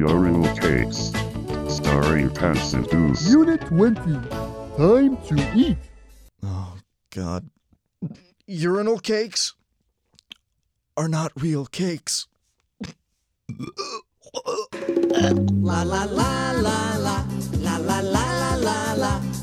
Urinal Cakes. Starring Pants and Goose. Unit 20. Time to eat. Oh, God. Urinal cakes are not real cakes. La la la la la la la la la la